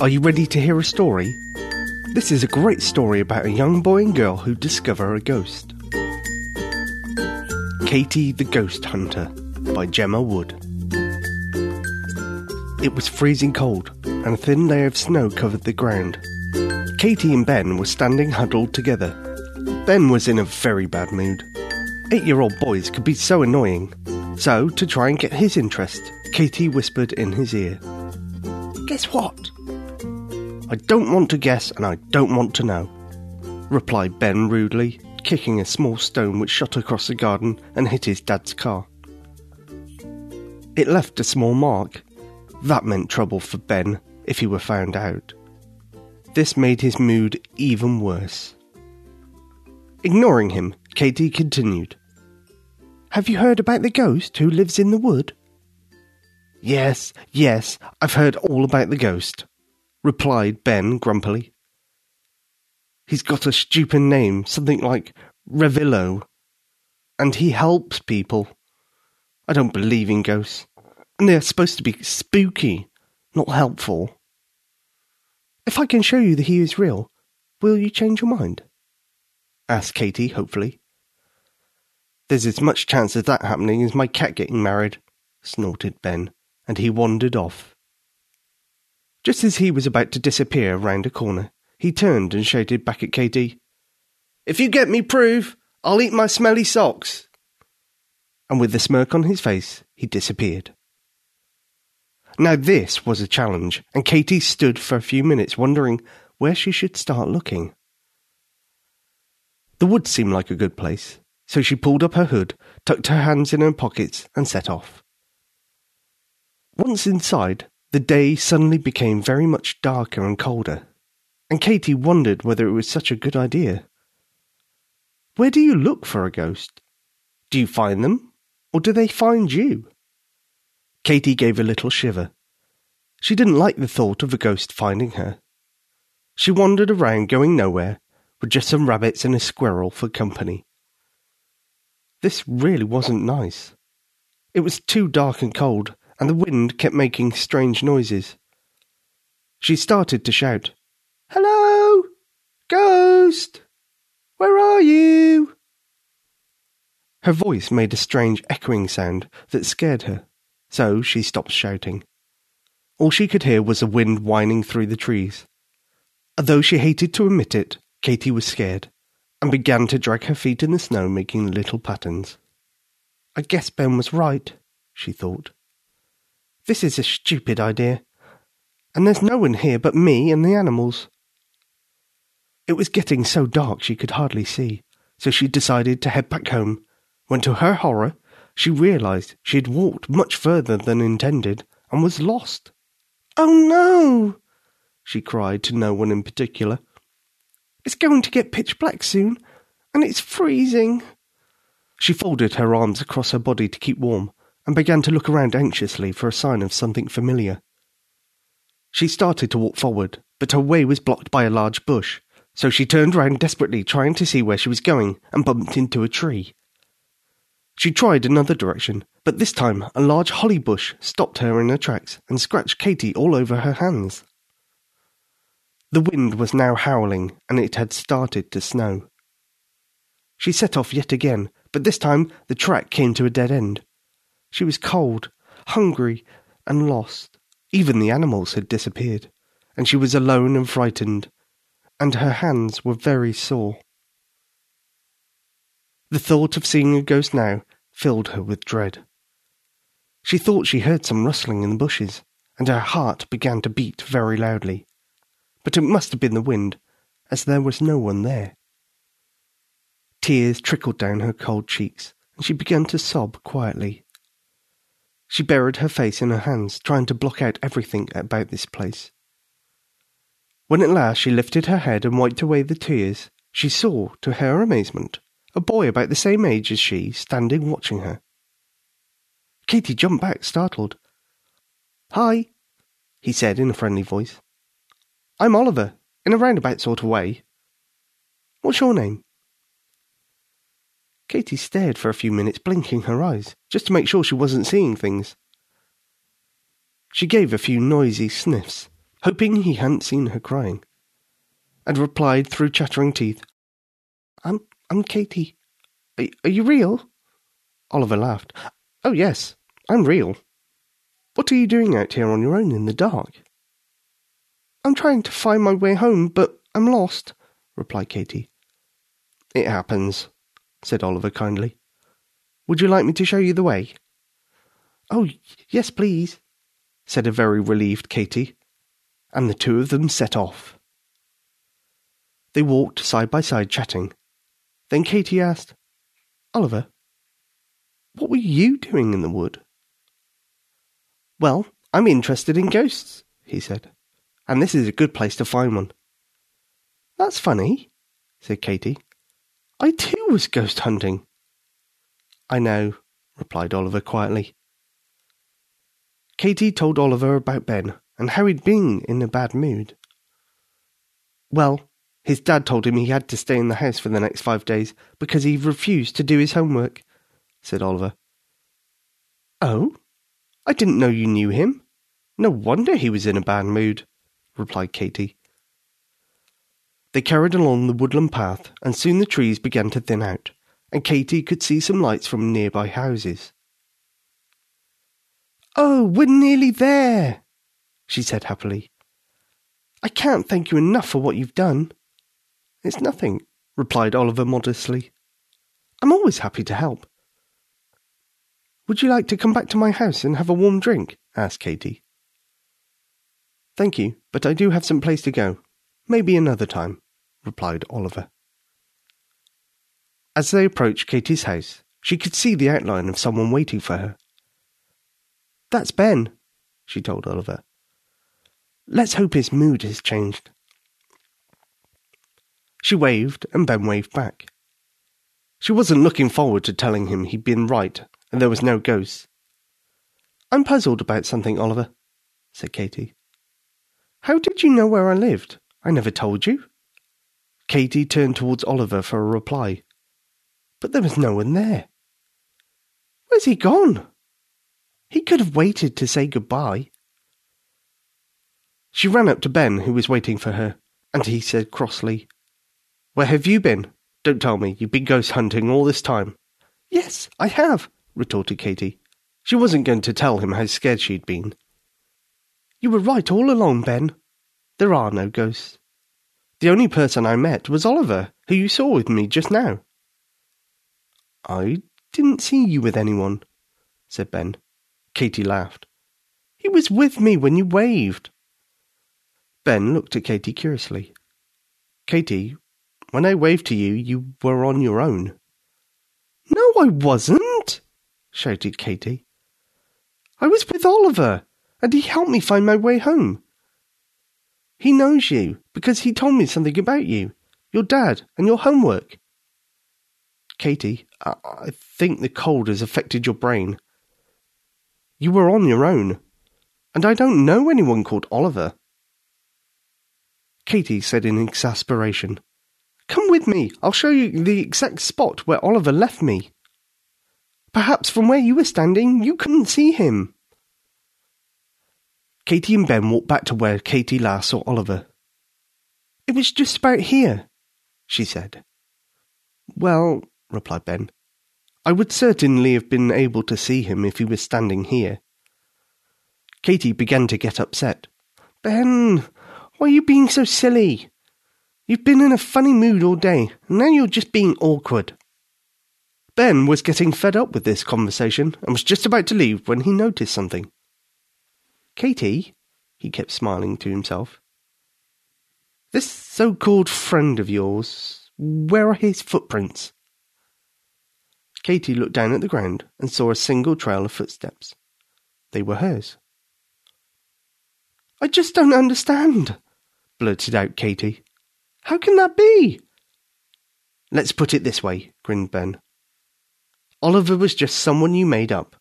Are you ready to hear a story? This is a great story about a young boy and girl who discover a ghost. Katie the Ghost Hunter by Gemma Wood. It was freezing cold, and a thin layer of snow covered the ground. Katie and Ben were standing huddled together. Ben was in a very bad mood. Eight year old boys could be so annoying. So, to try and get his interest, Katie whispered in his ear, Guess what? I don't want to guess and I don't want to know, replied Ben rudely, kicking a small stone which shot across the garden and hit his dad's car. It left a small mark. That meant trouble for Ben if he were found out. This made his mood even worse. Ignoring him, Katie continued. Have you heard about the ghost who lives in the wood? Yes, yes, I've heard all about the ghost, replied Ben grumpily. He's got a stupid name, something like Revillo. And he helps people. I don't believe in ghosts. And they're supposed to be spooky, not helpful. If I can show you that he is real, will you change your mind? Asked Katie, hopefully. There's as much chance of that happening as my cat getting married, snorted Ben, and he wandered off. Just as he was about to disappear round a corner, he turned and shouted back at Katie, If you get me proof, I'll eat my smelly socks. And with a smirk on his face, he disappeared. Now this was a challenge, and Katie stood for a few minutes wondering where she should start looking. The wood seemed like a good place, so she pulled up her hood, tucked her hands in her pockets, and set off. Once inside, the day suddenly became very much darker and colder, and Katie wondered whether it was such a good idea. Where do you look for a ghost? Do you find them, or do they find you? Katie gave a little shiver. She didn't like the thought of a ghost finding her. She wandered around going nowhere, with just some rabbits and a squirrel for company. This really wasn't nice. It was too dark and cold, and the wind kept making strange noises. She started to shout, Hello! Ghost! Where are you? Her voice made a strange echoing sound that scared her, so she stopped shouting. All she could hear was the wind whining through the trees. Though she hated to admit it, Katie was scared and began to drag her feet in the snow, making little patterns. I guess Ben was right, she thought. This is a stupid idea. And there's no one here but me and the animals. It was getting so dark she could hardly see, so she decided to head back home, when to her horror, she realized she had walked much further than intended and was lost. Oh no! she cried to no one in particular. It's going to get pitch black soon, and it's freezing. She folded her arms across her body to keep warm and began to look around anxiously for a sign of something familiar. She started to walk forward, but her way was blocked by a large bush, so she turned round desperately, trying to see where she was going, and bumped into a tree. She tried another direction, but this time a large holly bush stopped her in her tracks and scratched Katie all over her hands. The wind was now howling, and it had started to snow. She set off yet again, but this time the track came to a dead end. She was cold, hungry, and lost. Even the animals had disappeared, and she was alone and frightened, and her hands were very sore. The thought of seeing a ghost now filled her with dread. She thought she heard some rustling in the bushes, and her heart began to beat very loudly. But it must have been the wind, as there was no one there. Tears trickled down her cold cheeks, and she began to sob quietly. She buried her face in her hands, trying to block out everything about this place. When at last she lifted her head and wiped away the tears, she saw, to her amazement, a boy about the same age as she standing watching her. Katie jumped back, startled. Hi, he said in a friendly voice. I'm Oliver, in a roundabout sort of way. What's your name? Katie stared for a few minutes, blinking her eyes, just to make sure she wasn't seeing things. She gave a few noisy sniffs, hoping he hadn't seen her crying, and replied through chattering teeth, I'm, I'm Katie. Are, are you real? Oliver laughed. Oh, yes, I'm real. What are you doing out here on your own in the dark? I'm trying to find my way home, but I'm lost, replied Katie. It happens, said Oliver kindly. Would you like me to show you the way? Oh, yes, please, said a very relieved Katie, and the two of them set off. They walked side by side chatting. Then Katie asked, Oliver, what were you doing in the wood? Well, I'm interested in ghosts, he said, and this is a good place to find one. That's funny, said Katie. I too was ghost hunting. I know, replied Oliver quietly. Katie told Oliver about Ben and how he'd been in a bad mood. Well, his dad told him he had to stay in the house for the next five days because he refused to do his homework, said Oliver. Oh? I didn't know you knew him. No wonder he was in a bad mood, replied Katie. They carried along the woodland path, and soon the trees began to thin out, and Katie could see some lights from nearby houses. Oh, we're nearly there, she said happily. I can't thank you enough for what you've done. It's nothing, replied Oliver modestly. I'm always happy to help. Would you like to come back to my house and have a warm drink? asked Katie. Thank you, but I do have some place to go. Maybe another time, replied Oliver. As they approached Katie's house, she could see the outline of someone waiting for her. That's Ben, she told Oliver. Let's hope his mood has changed. She waved, and Ben waved back. She wasn't looking forward to telling him he'd been right and there was no ghost. I'm puzzled about something, Oliver, said Katie. How did you know where I lived? I never told you. Katie turned towards Oliver for a reply, but there was no one there. Where's he gone? He could have waited to say goodbye. She ran up to Ben, who was waiting for her, and he said crossly, Where have you been? Don't tell me you've been ghost hunting all this time. Yes, I have, retorted Katie. She wasn't going to tell him how scared she'd been. You were right all along, Ben. There are no ghosts. The only person I met was Oliver, who you saw with me just now. I didn't see you with anyone, said Ben. Katie laughed. He was with me when you waved. Ben looked at Katie curiously. Katie, when I waved to you, you were on your own. No, I wasn't, shouted Katie. I was with Oliver, and he helped me find my way home. He knows you because he told me something about you, your dad, and your homework. Katie, I, think the cold has affected your brain. You were on your own, and I don't know anyone called Oliver. Katie said in exasperation, Come with me. I'll show you the exact spot where Oliver left me. Perhaps from where you were standing, you couldn't see him. Katie and Ben walked back to where Katie last saw Oliver. It was just about here, she said. Well, replied Ben, I would certainly have been able to see him if he was standing here. Katie began to get upset. Ben, why are you being so silly? You've been in a funny mood all day, and now you're just being awkward. Ben was getting fed up with this conversation and was just about to leave when he noticed something. Katie, he kept smiling to himself. This so called friend of yours, where are his footprints? Katie looked down at the ground and saw a single trail of footsteps. They were hers. I just don't understand, blurted out Katie. How can that be? Let's put it this way, grinned Ben. Oliver was just someone you made up.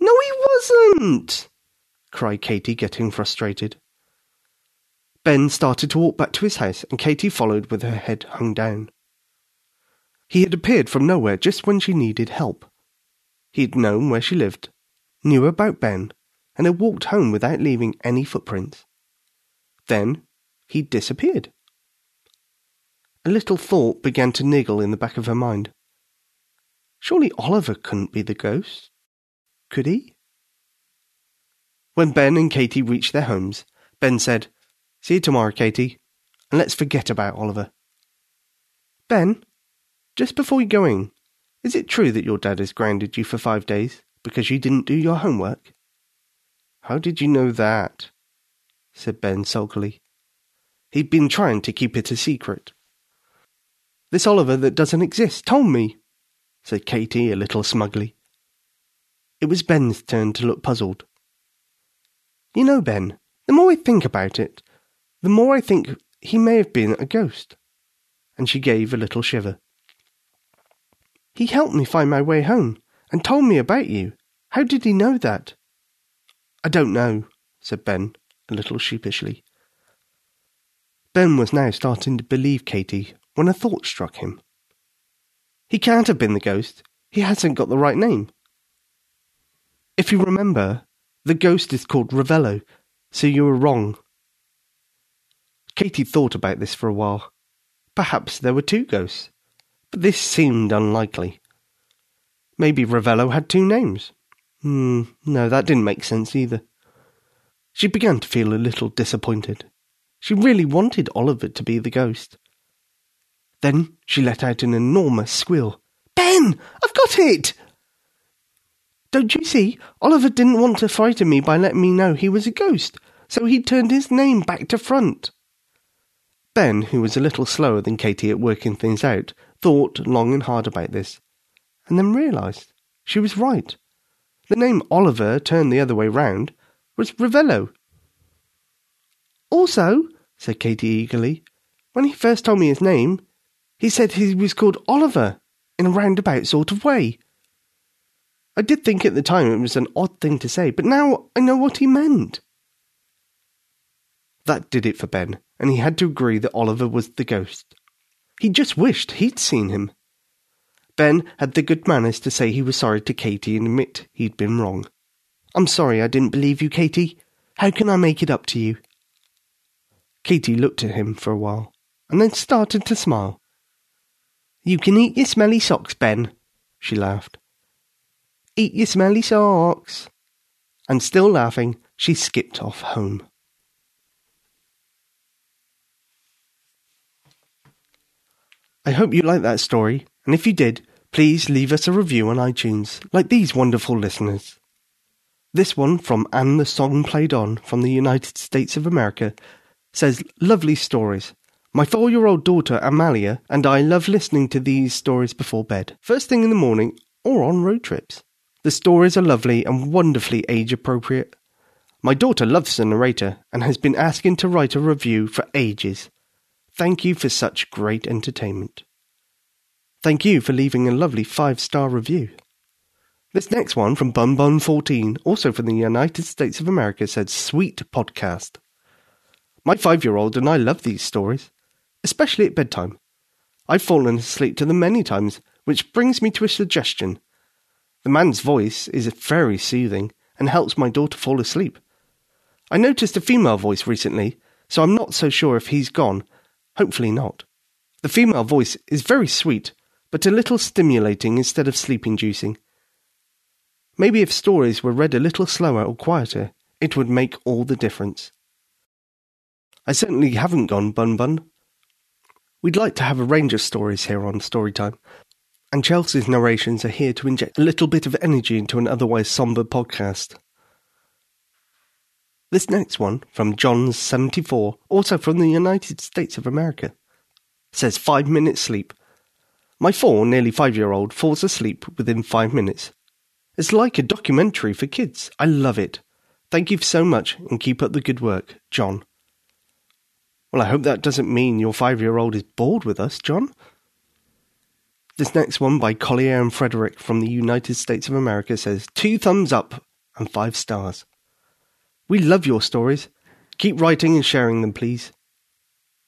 No, he wasn't, cried Katie, getting frustrated. Ben started to walk back to his house, and Katie followed with her head hung down. He had appeared from nowhere just when she needed help. He had known where she lived, knew about Ben, and had walked home without leaving any footprints. Then he disappeared. A little thought began to niggle in the back of her mind. Surely Oliver couldn't be the ghost, could he? When Ben and Katie reached their homes, Ben said, See you tomorrow, Katie, and let's forget about Oliver. Ben, just before you're going, is it true that your dad has grounded you for five days because you didn't do your homework? How did you know that? said Ben sulkily. He'd been trying to keep it a secret. This Oliver that doesn't exist told me, said Katie a little smugly. It was Ben's turn to look puzzled. You know, Ben, the more I think about it, the more I think he may have been a ghost. And she gave a little shiver. He helped me find my way home and told me about you. How did he know that? I don't know, said Ben, a little sheepishly. Ben was now starting to believe Katie when a thought struck him. He can't have been the ghost. He hasn't got the right name. If you remember, the ghost is called Ravello, so you were wrong. Katie thought about this for a while. Perhaps there were two ghosts but this seemed unlikely. Maybe Ravello had two names. Hmm, no, that didn't make sense either. She began to feel a little disappointed. She really wanted Oliver to be the ghost. Then she let out an enormous squeal. Ben, I've got it! Don't you see? Oliver didn't want to frighten me by letting me know he was a ghost, so he turned his name back to front. Ben, who was a little slower than Katie at working things out, thought long and hard about this, and then realized she was right. The name Oliver turned the other way round was Ravello. Also, said Katie eagerly, when he first told me his name, he said he was called Oliver in a roundabout sort of way. I did think at the time it was an odd thing to say, but now I know what he meant. That did it for Ben and he had to agree that Oliver was the ghost. He just wished he'd seen him. Ben had the good manners to say he was sorry to Katie and admit he'd been wrong. I'm sorry I didn't believe you, Katie. How can I make it up to you? Katie looked at him for a while, and then started to smile. You can eat your smelly socks, Ben, she laughed. Eat your smelly socks. And still laughing, she skipped off home. I hope you liked that story, and if you did, please leave us a review on iTunes, like these wonderful listeners. This one from Anne the Song Played On from the United States of America says, Lovely stories. My four year old daughter Amalia and I love listening to these stories before bed, first thing in the morning or on road trips. The stories are lovely and wonderfully age appropriate. My daughter loves the narrator and has been asking to write a review for ages. Thank you for such great entertainment. Thank you for leaving a lovely five star review. This next one from BunBun14, also from the United States of America, said, Sweet podcast. My five year old and I love these stories, especially at bedtime. I've fallen asleep to them many times, which brings me to a suggestion. The man's voice is very soothing and helps my daughter fall asleep. I noticed a female voice recently, so I'm not so sure if he's gone Hopefully not. The female voice is very sweet, but a little stimulating instead of sleep inducing. Maybe if stories were read a little slower or quieter, it would make all the difference. I certainly haven't gone bun bun. We'd like to have a range of stories here on Storytime, and Chelsea's narrations are here to inject a little bit of energy into an otherwise sombre podcast. This next one, from Johns74, also from the United States of America, says five minutes sleep. My four, nearly five year old, falls asleep within five minutes. It's like a documentary for kids. I love it. Thank you so much and keep up the good work, John. Well, I hope that doesn't mean your five year old is bored with us, John. This next one by Collier and Frederick from the United States of America says two thumbs up and five stars. We love your stories. Keep writing and sharing them, please.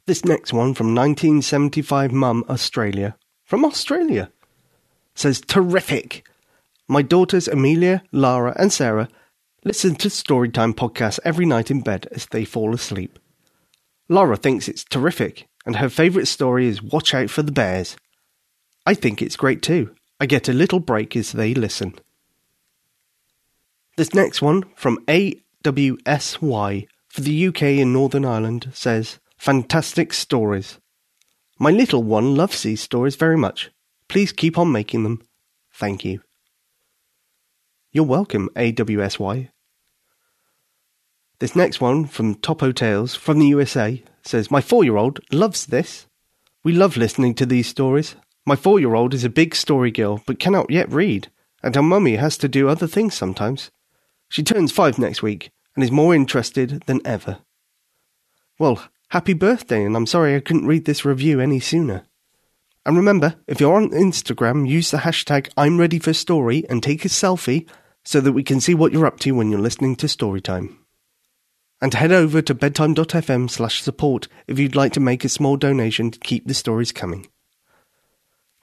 This next one from 1975 Mum, Australia, from Australia says, Terrific! My daughters Amelia, Lara, and Sarah listen to Storytime podcasts every night in bed as they fall asleep. Lara thinks it's terrific, and her favourite story is Watch Out for the Bears. I think it's great too. I get a little break as they listen. This next one from AWSY for the UK and Northern Ireland says, Fantastic stories. My little one loves these stories very much. Please keep on making them. Thank you. You're welcome, AWSY. This next one from Topo Tales from the USA says, My four year old loves this. We love listening to these stories. My four year old is a big story girl but cannot yet read, and her mummy has to do other things sometimes. She turns five next week and is more interested than ever. Well, happy birthday, and I'm sorry I couldn't read this review any sooner. And remember, if you're on Instagram, use the hashtag I'm ready for story and take a selfie so that we can see what you're up to when you're listening to Storytime. And head over to bedtime.fm slash support if you'd like to make a small donation to keep the stories coming.